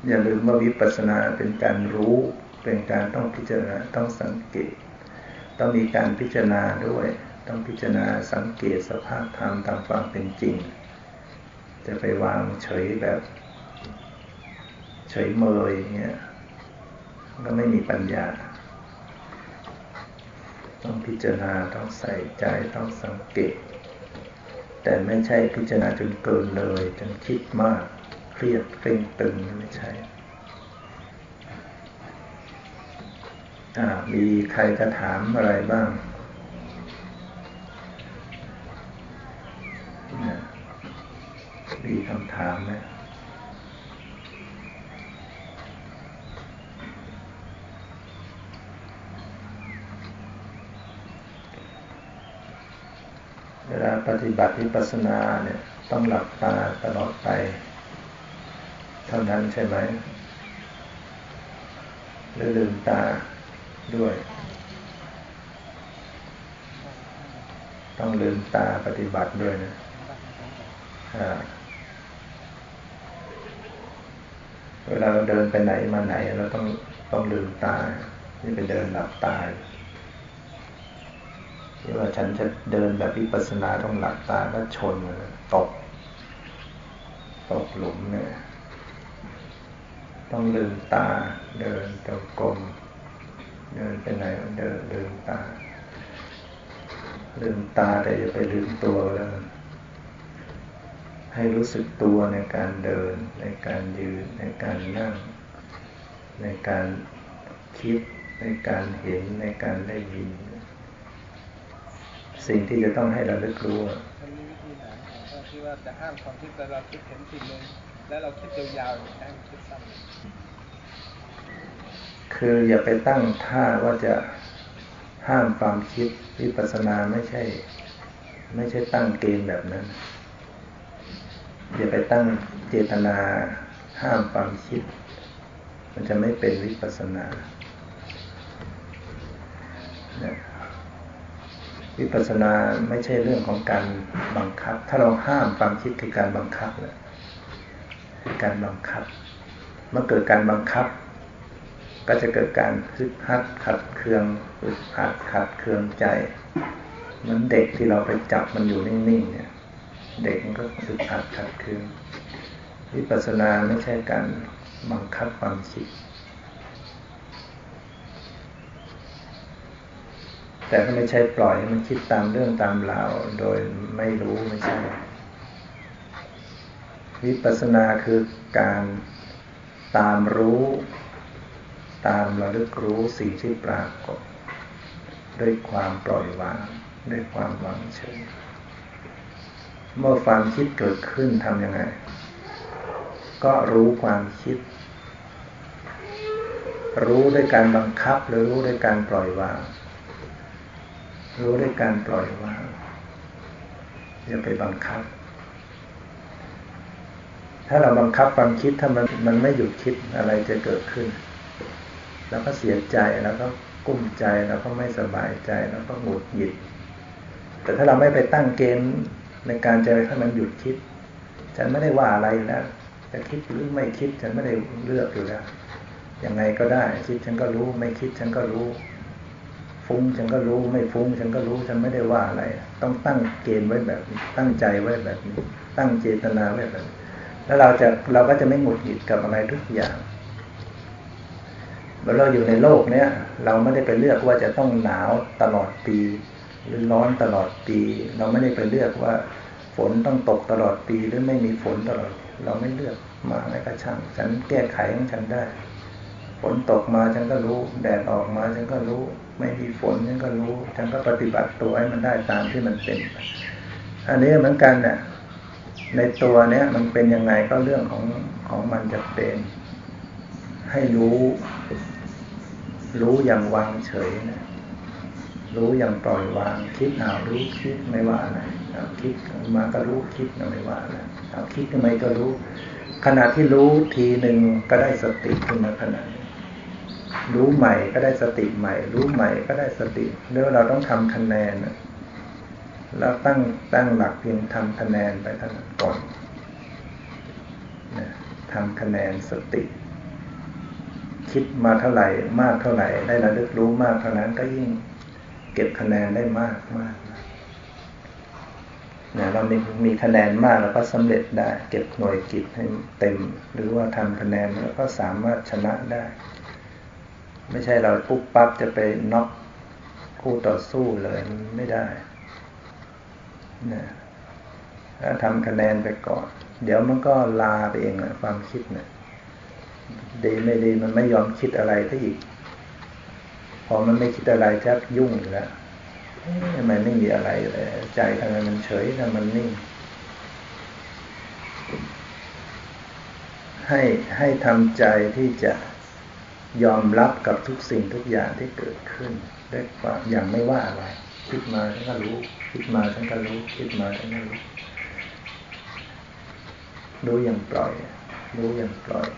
อย่าลืมว่าวิปัสสนาเป็นการรู้ เป็นการต้องพิจารณาต้องสังเกต ต้องมีการพิจารณาด้วย ต้องพิจารณาสังเกตสภาพธรรมตามความเป็นจริง จะไปวางเฉยแบบ เฉยเมยเงี้ยก็ไม่มีปัญญา ต้องพิจารณาต้องใส่ใจต้องสังเกต แต่ไม่ใช่พิจารณาจนเกินเลยจนคิดมาก เครียดเร่งตึงไม่ใช่มีใครจะถามอะไรบ้างมีคำถามไหมเวลาปฏิบัติวิปัสสนาเนี่ย ต้องหลับตาตลอดไป เท่านั้นใช่ไหมหรือลืมตาด้วย ต้องลืมตาปฏิบัติด้วยนะเวลาเราเดินไปไหนมาไหน เราต้องต้องลืมตานี่ไปเดินหลับตาที่ว่าฉันจะเดินแบบวิปัสสนาต้องหลับตาก็ชนตกตกหลุมเนี่ย ต้องลืมตาเดินตรงกลมเดินไปไหนเดินลืมตา ลืมตาแต่อย่าไปลืมตัวแล้วให้รู้สึกตัวในการเดิน ในการยืน ในการนั่ง ในการคิด ในการเห็นในการได้ยิน สิ่งที่จะต้องให้เราลึกรู้มันมีวิธีไหนที่ว่าจะห้ามความคิดแต่เราคิดเห็นสิ่งหนึ่ง แล้วเราคิดยาวๆได้คิดซ้ำคืออย่าไปตั้งท่าว่าจะห้ามความคิดวิปัสสนาไม่ใช่ ไม่ใช่ตั้งเกณฑ์แบบนั้น อย่าไปตั้งเจตนาห้ามความคิด มันจะไม่เป็นวิปัสสนาวิปัสสนาไม่ใช่เรื่องของการบังคับ ถ้าเราห้ามความคิดคือการบังคับเละ ยการบังคับ เมื่อเกิดการบังคับ ก็จะเกิดการฮึดฮัดขัดเคืองอึดอัดขัดเคืองใจเหมือนเด็กที่เราไปจับมันอยู่นิ่งๆเนี่ยเด็กมันก็อึดอัดขัดเคืองวิปัสสนาไม่ใช่การบังคับความคิด แต่ก็ไม่ใช่ปล่อยให้มันคิดตามเรื่องตามราวโดยไม่รู้ไม่ใช่ วิปัสสนาคือการตามรู้ ตามระลึกรู้สิ่งที่ปรากฏ ด้วยความปล่อยวาง ด้วยความวางเฉยเมื่อความคิดเกิดขึ้นทำยังไง ก็รู้ความคิด รู้ด้วยการบังคับหรือรู้ด้วยการปล่อยวาง รู้ด้วยการปล่อยวางอย่าไปบังคับ ถ้าเราบังคับความคิดถ้ามันมันไม่หยุดคิดอะไรจะเกิดขึ้น แล้วก็เสียใจแล้วก็กุ้มใจแล้วก็ไม่สบายใจแล้วก็หงุดหงิด แต่ถ้าเราไม่ไปตั้งเกณฑ์ในการจะให้มันหยุดคิด ฉันไม่ได้ว่าอะไรแล้วจะคิดหรือไม่คิดฉันไม่ได้เลือกอยู่แล้วยังไงก็ได้ คิดฉันก็รู้ ไม่คิดฉันก็รู้ ฟุ้งฉันก็รู้ ไม่ฟุ้งฉันก็รู้ฉันไม่ได้ว่าอะไร ต้องตั้งเกณฑ์ไว้แบบนี้ตั้งใจไว้แบบนี้ ตั้งเจตนาไว้แบบนี้ แล้วเราจะเราก็จะไม่หงุดหงิดกับอะไรทุกอย่างเมื่อเราอยู่ในโลกเนี้ยเราไม่ได้ไปเลือกว่าจะต้องหนาวตลอดปี หรือร้อนตลอดปี เราไม่ได้ไปเลือกว่าฝนต้องตกตลอดปีหรือไม่มีฝนตลอด เราไม่เลือกมาไงก็ช่างฉันแก้ไขของฉันได้ ฝนตกมาฉันก็รู้ แดดออกมาฉันก็รู้ ไม่มีฝนฉันก็รู้ ฉันก็ปฏิบัติตัวให้มันได้ตามที่มันเป็น อันนี้เหมือนกันเนี่ย ในตัวเนี้ยมันเป็นยังไงก็เรื่องของของมันจะเป็น ให้รู้ รู้อย่างวางเฉยนะรู้อย่างปล่อยวาง คิดเอารู้คิดไม่ว่าอะไรเอาคิดมาก็รู้คิดไม่ว่าอะไรเอาคิดทำไมก็รู้ ขณะที่รู้ทีหนึ่งก็ได้สติขึ้นมาขณะรู้ใหม่ก็ได้สติใหม่ รู้ใหม่ก็ได้สติเนื่อเราต้องทำคะแนน แล้วตั้งตั้งหลักเพียงทำคะแนนไปท่านก่อนนะทำคะแนนสติ คิดมาเท่าไหร่มากเท่าไหร่ ได้ระลึกรู้มากเท่านั้นก็ยิ่งเก็บคะแนนได้มากมากเนี่ยเรามีมีคะแนนมากแล้วก็สำเร็จได้ เก็บหน่วยกิจให้เต็ม หรือว่าทำคะแนนแล้วก็สามารถชนะได้ ไม่ใช่เราปุ๊บปั๊บจะไปน็อกคู่ต่อสู้เลยไม่ได้ นะถ้าทำคะแนนไปก่อน เดี๋ยวมันก็ลาไปเองนะความคิดเนะี่ยดีไม่ดีมันไม่ยอมคิดอะไรที่อีก พอมันไม่คิดอะไรชักยุ่งแล้วทำไมไม่มีอะไรเลยใจทำไมมันเฉยทำไมมันนิ่ง ให้ให้ทำใจที่จะยอมรับกับทุกสิ่งทุกอย่างที่เกิดขึ้นด้วยความอย่างไม่ว่าอะไร คิดมาฉันก็รู้ คิดมาฉันก็รู้คิดมาฉันก็รู้รู้อย่างปล่อย รู้อย่างปล่อย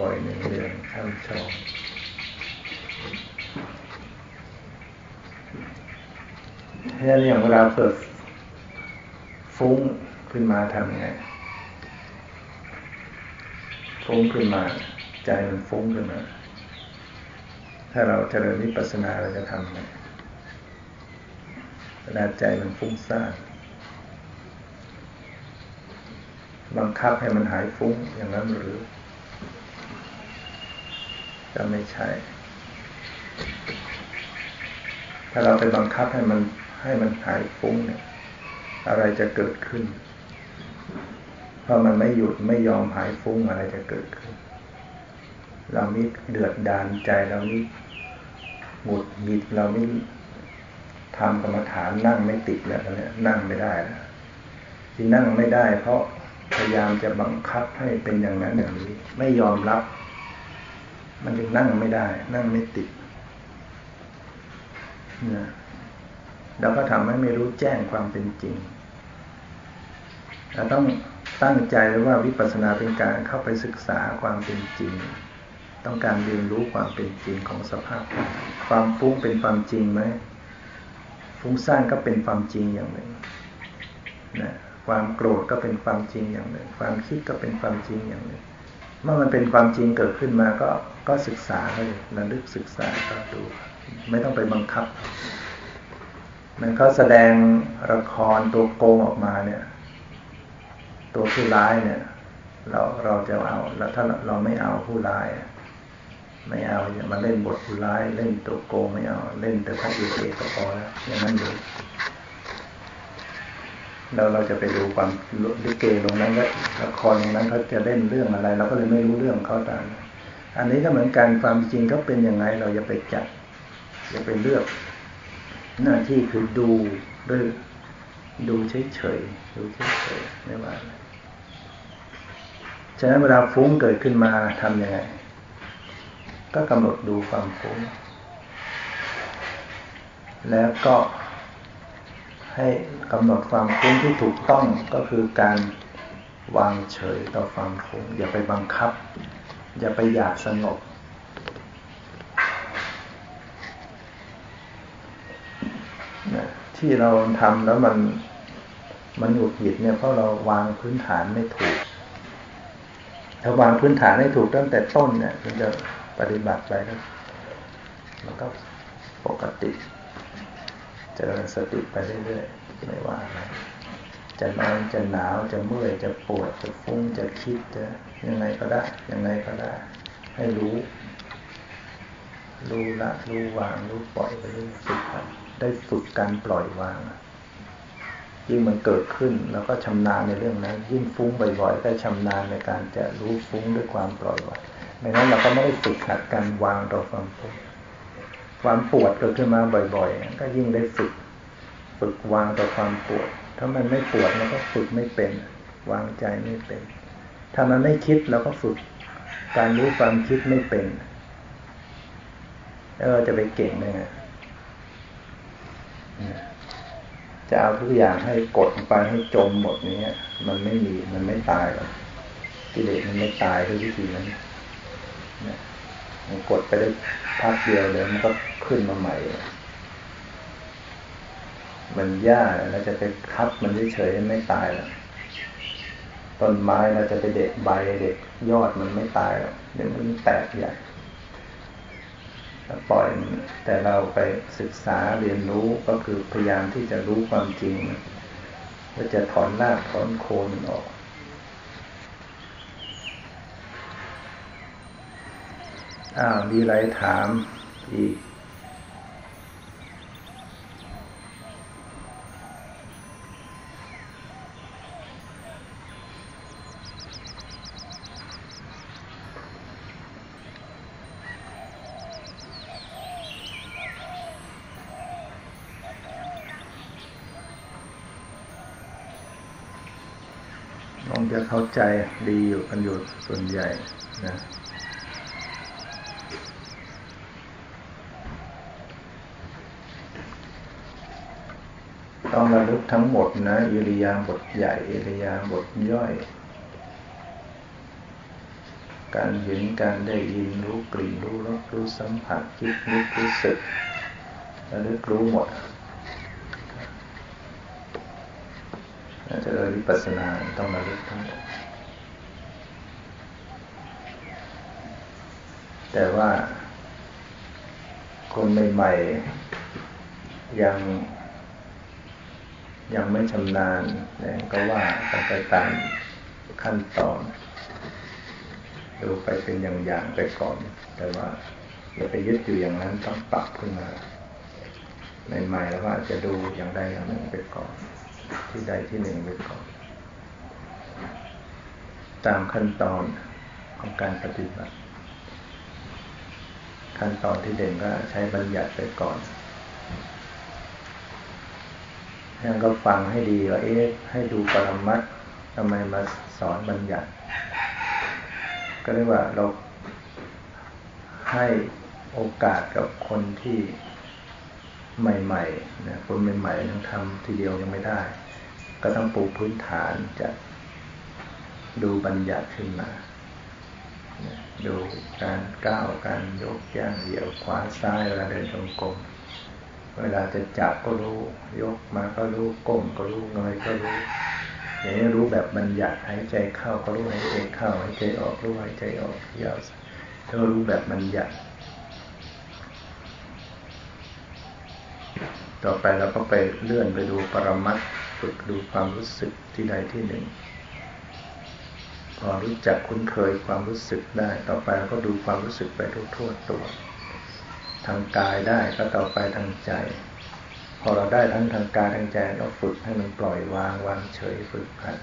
บ่อยๆหนึ่งเดือนข้ามชองเพราะฉะนั้นอย่างเวลาเกิดฟุ้งขึ้นมาทำไงฟุ้งขึ้นมา ใจมันฟุ้งขึ้นมา ถ้าเราเจริญวิปัสสนาเราจะทำไงเวลาใจมันฟุ้งซ่านบังคับให้มันหายฟุ้งอย่างนั้นหรือก็ไม่ใช่ ถ้าเราไปบังคับให้มันให้มันหายฟุ้งเนี่ย อะไรจะเกิดขึ้น เพราะมันไม่หยุดไม่ยอมหายฟุ้งอะไรจะเกิดขึ้น เรานี่เดือดดานใจเรานี่ หงุดหงิดเรานี่ทำกรรมฐานนั่งไม่ติดแล้วเนี่ยนั่งไม่ได้แล้วที่นั่งไม่ได้ เพราะพยายามจะบังคับให้เป็นอย่างนั้นอย่างนี้ ไม่ยอมรับ มันจึงนั่งไม่ได้ นั่งไม่ติดนะแล้วก็ทำให้ไม่รู้แจ้งความเป็นจริงเราต้องตั้งใจไว้ว่าวิปัสสนาเป็นการเข้าไปศึกษาความเป็นจริง ต้องการเรียนรู้ความเป็นจริงของสภาพ ความฟุ้งเป็นความจริงไหมฟุ้งซ่านก็เป็นความจริงอย่างหนึ่งนะความโกรธก็เป็นความจริงอย่างหนึ่ง ความคิดก็เป็นความจริงอย่างหนึ่ง เมื่อมันเป็นความจริงเกิดขึ้นมาก็ก็ศึกษาเลยระลึกศึกษาก็ดู ไม่ต้องไปบังคับ มันเขาแสดงละครตัวโกงออกมาเนี่ย ตัวผู้ร้ายเนี่ย เราเราจะเอาแล้วถ้าเราไม่เอาผู้ร้าย ไม่เอาอย่ามาเล่นบทผู้ร้าย เล่นตัวโกงไม่เอา เล่นแต่พระเอกก็พอแล้วอย่างนั้นอยู่เราเราจะไปดูความลิเกตรงนั้นก็ละครตรงนั้นเขาจะเล่นเรื่องอะไร เราก็เลยไม่รู้เรื่องเขาต่ามอันนี้ก็เหมือนกันความจริงเขาเป็นยังไง เราอย่าไปจับอย่าไปเลือก หน้าที่คือดูด้วยดูเฉยๆดูเฉยๆไม่ว่าฉะนั้นเวลาฟุ้งเกิดขึ้นมาทำยังไง ก็กำหนดดูความฟุ้งแล้วก็ให้กำหนดความฟุ้งที่ถูกต้องก็คือการวางเฉยต่อความฟุ้งอย่าไปบังคับ อย่าไปอยากสงบ ที่เราทำแล้วมันมันหยุดหยิดเนี่ยเพราะเราวางพื้นฐานไม่ถูก ถ้าวางพื้นฐานให้ถูกตั้งแต่ต้นเนี่ยมันจะ ปฏิบัติไปแล้วมันก็ปกติจเจริญสติไปเรื่อยๆไม่ว่าอะไรจะนอนจะหนาวจะเมื่อยจะปวดจะฟุ้งจะคิดจะยังไงก็ได้ยังไงก็ได้ ให้รู้ รู้ละรู้วางรู้ปล่อยไปเรื่อยฝึกได้ฝึกการปล่อยวางยิ่งมันเกิดขึ้นแล้วก็ชำนาญในเรื่องนั้น ยิ่งฟุ้งบ่อยๆก็ชำนาญในการจะรู้ฟุ้งด้วยความปล่อยวาง ดังนั้นเราก็ไม่ได้ฝึกหัดการวางต่อความฟุ้งความปวดเกิดขึ้นมาบ่อยๆ ก็ยิ่งได้ฝึก ฝึกวางต่อความปวด ถ้ามันไม่ปวดมันก็ฝึกไม่เป็น วางใจไม่เป็น ถ้ามันไม่คิดเราก็ฝึก การรู้ความคิดไม่เป็นแล้วเราจะไปเก่งได้ไงจะเอาทุกอย่างให้กดไปให้จมหมดนี้มันไม่มีมันไม่ตายหรอกกิเลสมันไม่ตายด้วยวิธีนั้น มันกดไปได้พักเดียวเดี๋ยวมันก็ขึ้นมาใหม่ มันยากเราจะไปคับมันเฉยๆไม่ตายหรอกต้นไม้เราจะไปเด็ดใบเด็ดยอดมันไม่ตายหรอกเดี๋ยวมันแตกใหญ่ปล่อยแต่เราไปศึกษาเรียนรู้ก็คือพยายามที่จะรู้ความจริงว่าจะถอนรากถอนโคนออก อ้าวมีอะไรถามอีกลองจะเข้าใจดีอยู่กันอยู่ส่วนใหญ่นะ ต้อง ระลึกทั้งหมดนะอิริยาบถใหญ่อิริยาบถย่อย การเห็นการได้ยินรู้กลิ่นรู้รสรู้สัมผัสคิดนึกรู้สึกระลึกรู้หมดจะเริญวิปัสสนาต้องมาลึกทั้งหมดแต่ว่าคนใหม่ๆยัง ยังไม่ชำนาญเนี่ยก็ว่าต้องไปตามขั้นตอนดูไปเป็นอย่างๆไปก่อน แต่ว่าอย่าไปยึดอยู่อย่างนั้นต้องปรับขึ้นมาใหม่ๆแล้วว่าจะดูอย่างใดอย่างหนึ่งไปก่อน ที่ใดที่หนึ่งไปก่อน ตามขั้นตอนของการปฏิบัติ ขั้นตอนที่เด่นก็ใช้บัญญัติไปก่อน ยังก็ฟังให้ดีว่าเอ๊ะให้ดูปรมัตทำไมมาสอนบัญญัติ ก็เรียกว่าเราให้โอกาสกับคนที่ใหม่ๆนะคนใหม่ๆยังทำทีเดียวยังไม่ได้ ก็ต้องปูพื้นฐานจะดูบัญญัติขึ้นมา ดูการก้าวการยกย่างเหยียวขวาซ้ายเวลาเดินจงกรม เวลาจะจับก็รู้ ยกมาก็รู้ก้มก็รู้เงยก็รู้อย่างนี้รู้แบบบัญญัติหายใจเข้าก็รู้หายใจเข้าหายใจออกรู้หายใจออกยาวถ้ารู้แบบบัญญัติต่อไปเราก็ไปเลื่อนไปดูปรมัตฝึกดูความรู้สึกที่ใดที่หนึ่ง พอรู้จักคุ้นเคยความรู้สึกได้ ต่อไปเราก็ดูความรู้สึกไปทั่วตัว ทางกายได้ก็ต่อไปทางใจ พอเราได้ทั้งทางกายทางใจเราฝึกให้มันปล่อยวางวางเฉยฝึกหัด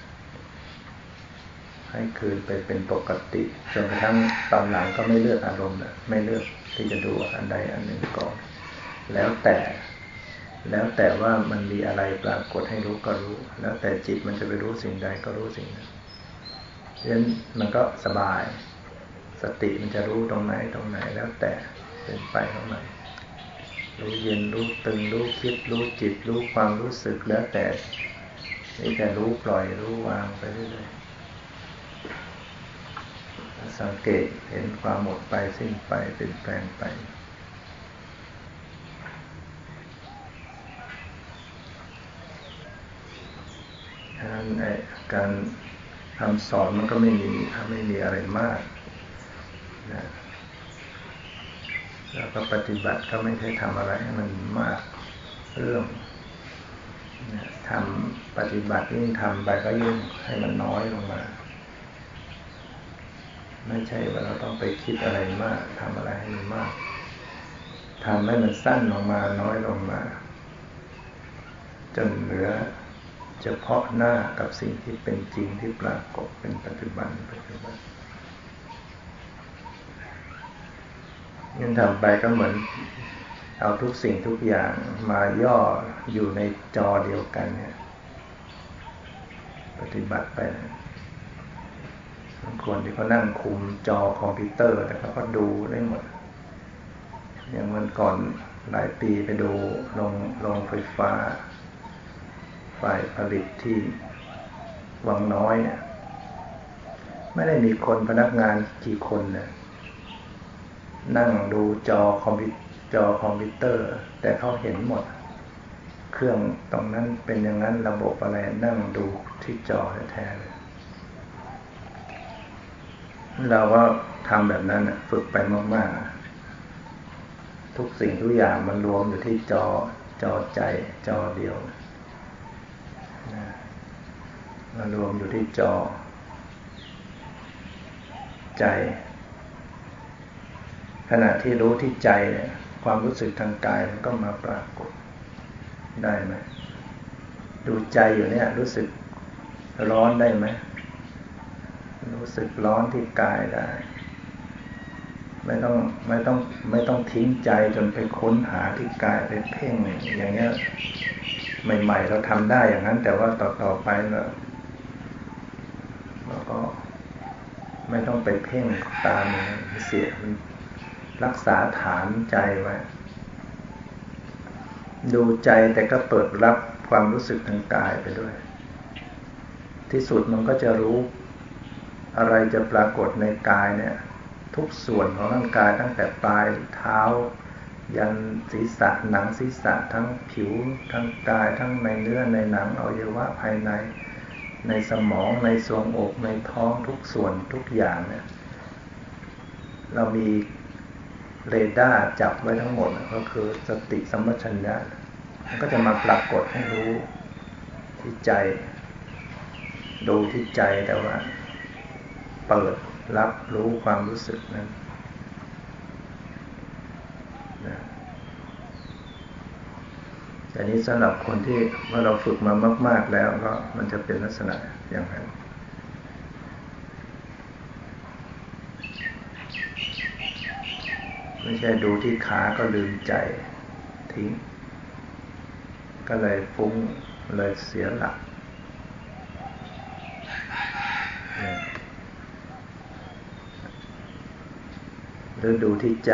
ให้คืนไปเป็นปกติจนกระทั่งตอนหลังก็ไม่เลือกอารมณ์ไม่เลือกที่จะดูอันใดอันหนึ่งก่อน แล้วแต่แล้วแต่ว่ามันมีอะไรปรากฏให้รู้ก็รู้ แล้วแต่จิตมันจะไปรู้สิ่งใดก็รู้สิ่งนั้นเพราะฉะนั้นมันก็สบาย สติมันจะรู้ตรงไหนตรงไหนแล้วแต่ เป็นไปของมันรู้เย็นรู้ตึงรู้คิดรู้จิตรู้ความรู้สึกแล้วแต่นี่แต่รู้ปล่อยรู้วางไปเรื่อยๆสังเกตเห็นความหมดไปสิ้นไปเป็นแปลงไปฉะนั้การคำสอนมันก็ไม่มีไม่มีอะไรมากนะ แล้วก็ปฏิบัติก็ไม่ใช่ทำอะไรให้มันมากเรื่องทำปฏิบัติยิ่งทำไปก็ยิ่งให้มันน้อยลงมา ไม่ใช่ว่าเราต้องไปคิดอะไรมากทำอะไรให้มันมากทำให้มันสั้นลงมาน้อยลงมา จนเหลือเฉพาะหน้ากับสิ่งที่เป็นจริงที่ปรากฏเป็นปัจจุบันปัจจุบัน ยันทำไปก็เหมือน เอาทุกสิ่งทุกอย่างมาย่ออยู่ในจอเดียวกันเนี่ย ปฏิบัติไปบางคนที่เขานั่งคุมจอคอมพิวเตอร์แต่เขาก็ดูได้หมด อย่างเมื่อก่อนหลายปีไปดูลงลงไฟฟ้า ฝ่ายผลิตที่วังน้อยเนี่ยไม่ได้มีคนพนักงานกี่คนนะ นั่งดูจอคอมพิวจอคอมพิวเตอร์ แต่เขาเห็นหมด เครื่องตรงนั้นเป็นอย่างนั้นระบบอะไรนั่งดูที่จอแท้เลยเราก็ทำแบบนั้นฝึกไปมากๆ ทุกสิ่งทุกอย่างมันรวมอยู่ที่จอจอใจจอเดียวมารวมอยู่ที่จอ ใจ ขณะที่รู้ที่ใจเนี่ยความรู้สึกทางกายมันก็มาปรากฏได้ไหมดูใจอยู่เนี่ยรู้สึกร้อนได้ไหมรู้สึกร้อนที่กายได้ ไม่ต้องไม่ต้องไม่ต้องทิ้งใจจนไปค้นหาที่กายไปเพ่งอย่างเงี้ยใหม่ ๆ เราทำได้อย่างนั้น แต่ว่าต่อๆไปเราเราก็ไม่ต้องไปเพ่งตามเสีย รักษาฐานใจไว้ ดูใจแต่ก็เปิดรับความรู้สึกทางกายไปด้วย ที่สุดมันก็จะรู้ อะไรจะปรากฏในกายเนี่ย ทุกส่วนของร่างกายตั้งแต่ปลายเท้า ยันศีรษะหนังศีรษะทั้งผิว ทั้งกายทั้งในเนื้อในหนังอวัยวะภายใน ในสมองในทรวงอกในท้องทุกส่วนทุกอย่างเนี่ยเรามี เรดาร์จับไว้ทั้งหมดก็คือสติสัมปชัญญะมันก็จะมาปรากฏให้รู้ที่ใจ ดูที่ใจแต่ว่า เปิดรับรู้ความรู้สึกนั้นแต่นี้สำหรับคนที่เมื่อเราฝึกมามาก ๆแล้วก็มันจะเป็นลักษณะอย่างนั้น ไม่ใช่ดูที่ขาก็ลืมใจทิ้ง ก็เลยฟุ้งเลยเสียหลัก หรือดูที่ใจ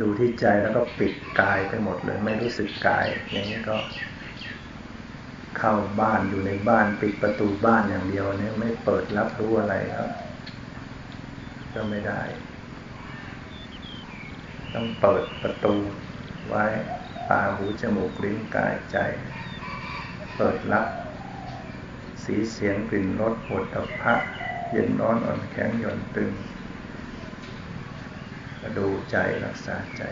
ดูที่ใจแล้วก็ปิดกายไปหมดเลย ไม่รู้สึกกาย อย่างนี้ก็เข้าบ้านอยู่ในบ้านปิดประตูบ้านอย่างเดียวเนี่ยไม่เปิดรับรู้อะไรครับก็ไม่ได้ ต้องเปิดประตูไว้ตาหูจมูกลิ้นกายใจ เปิดรับสีเสียงกลิ่นรสปวดตับพะเย็นร้อนอ่อนแข็งหย่อนตึงดูใจรักษาใจ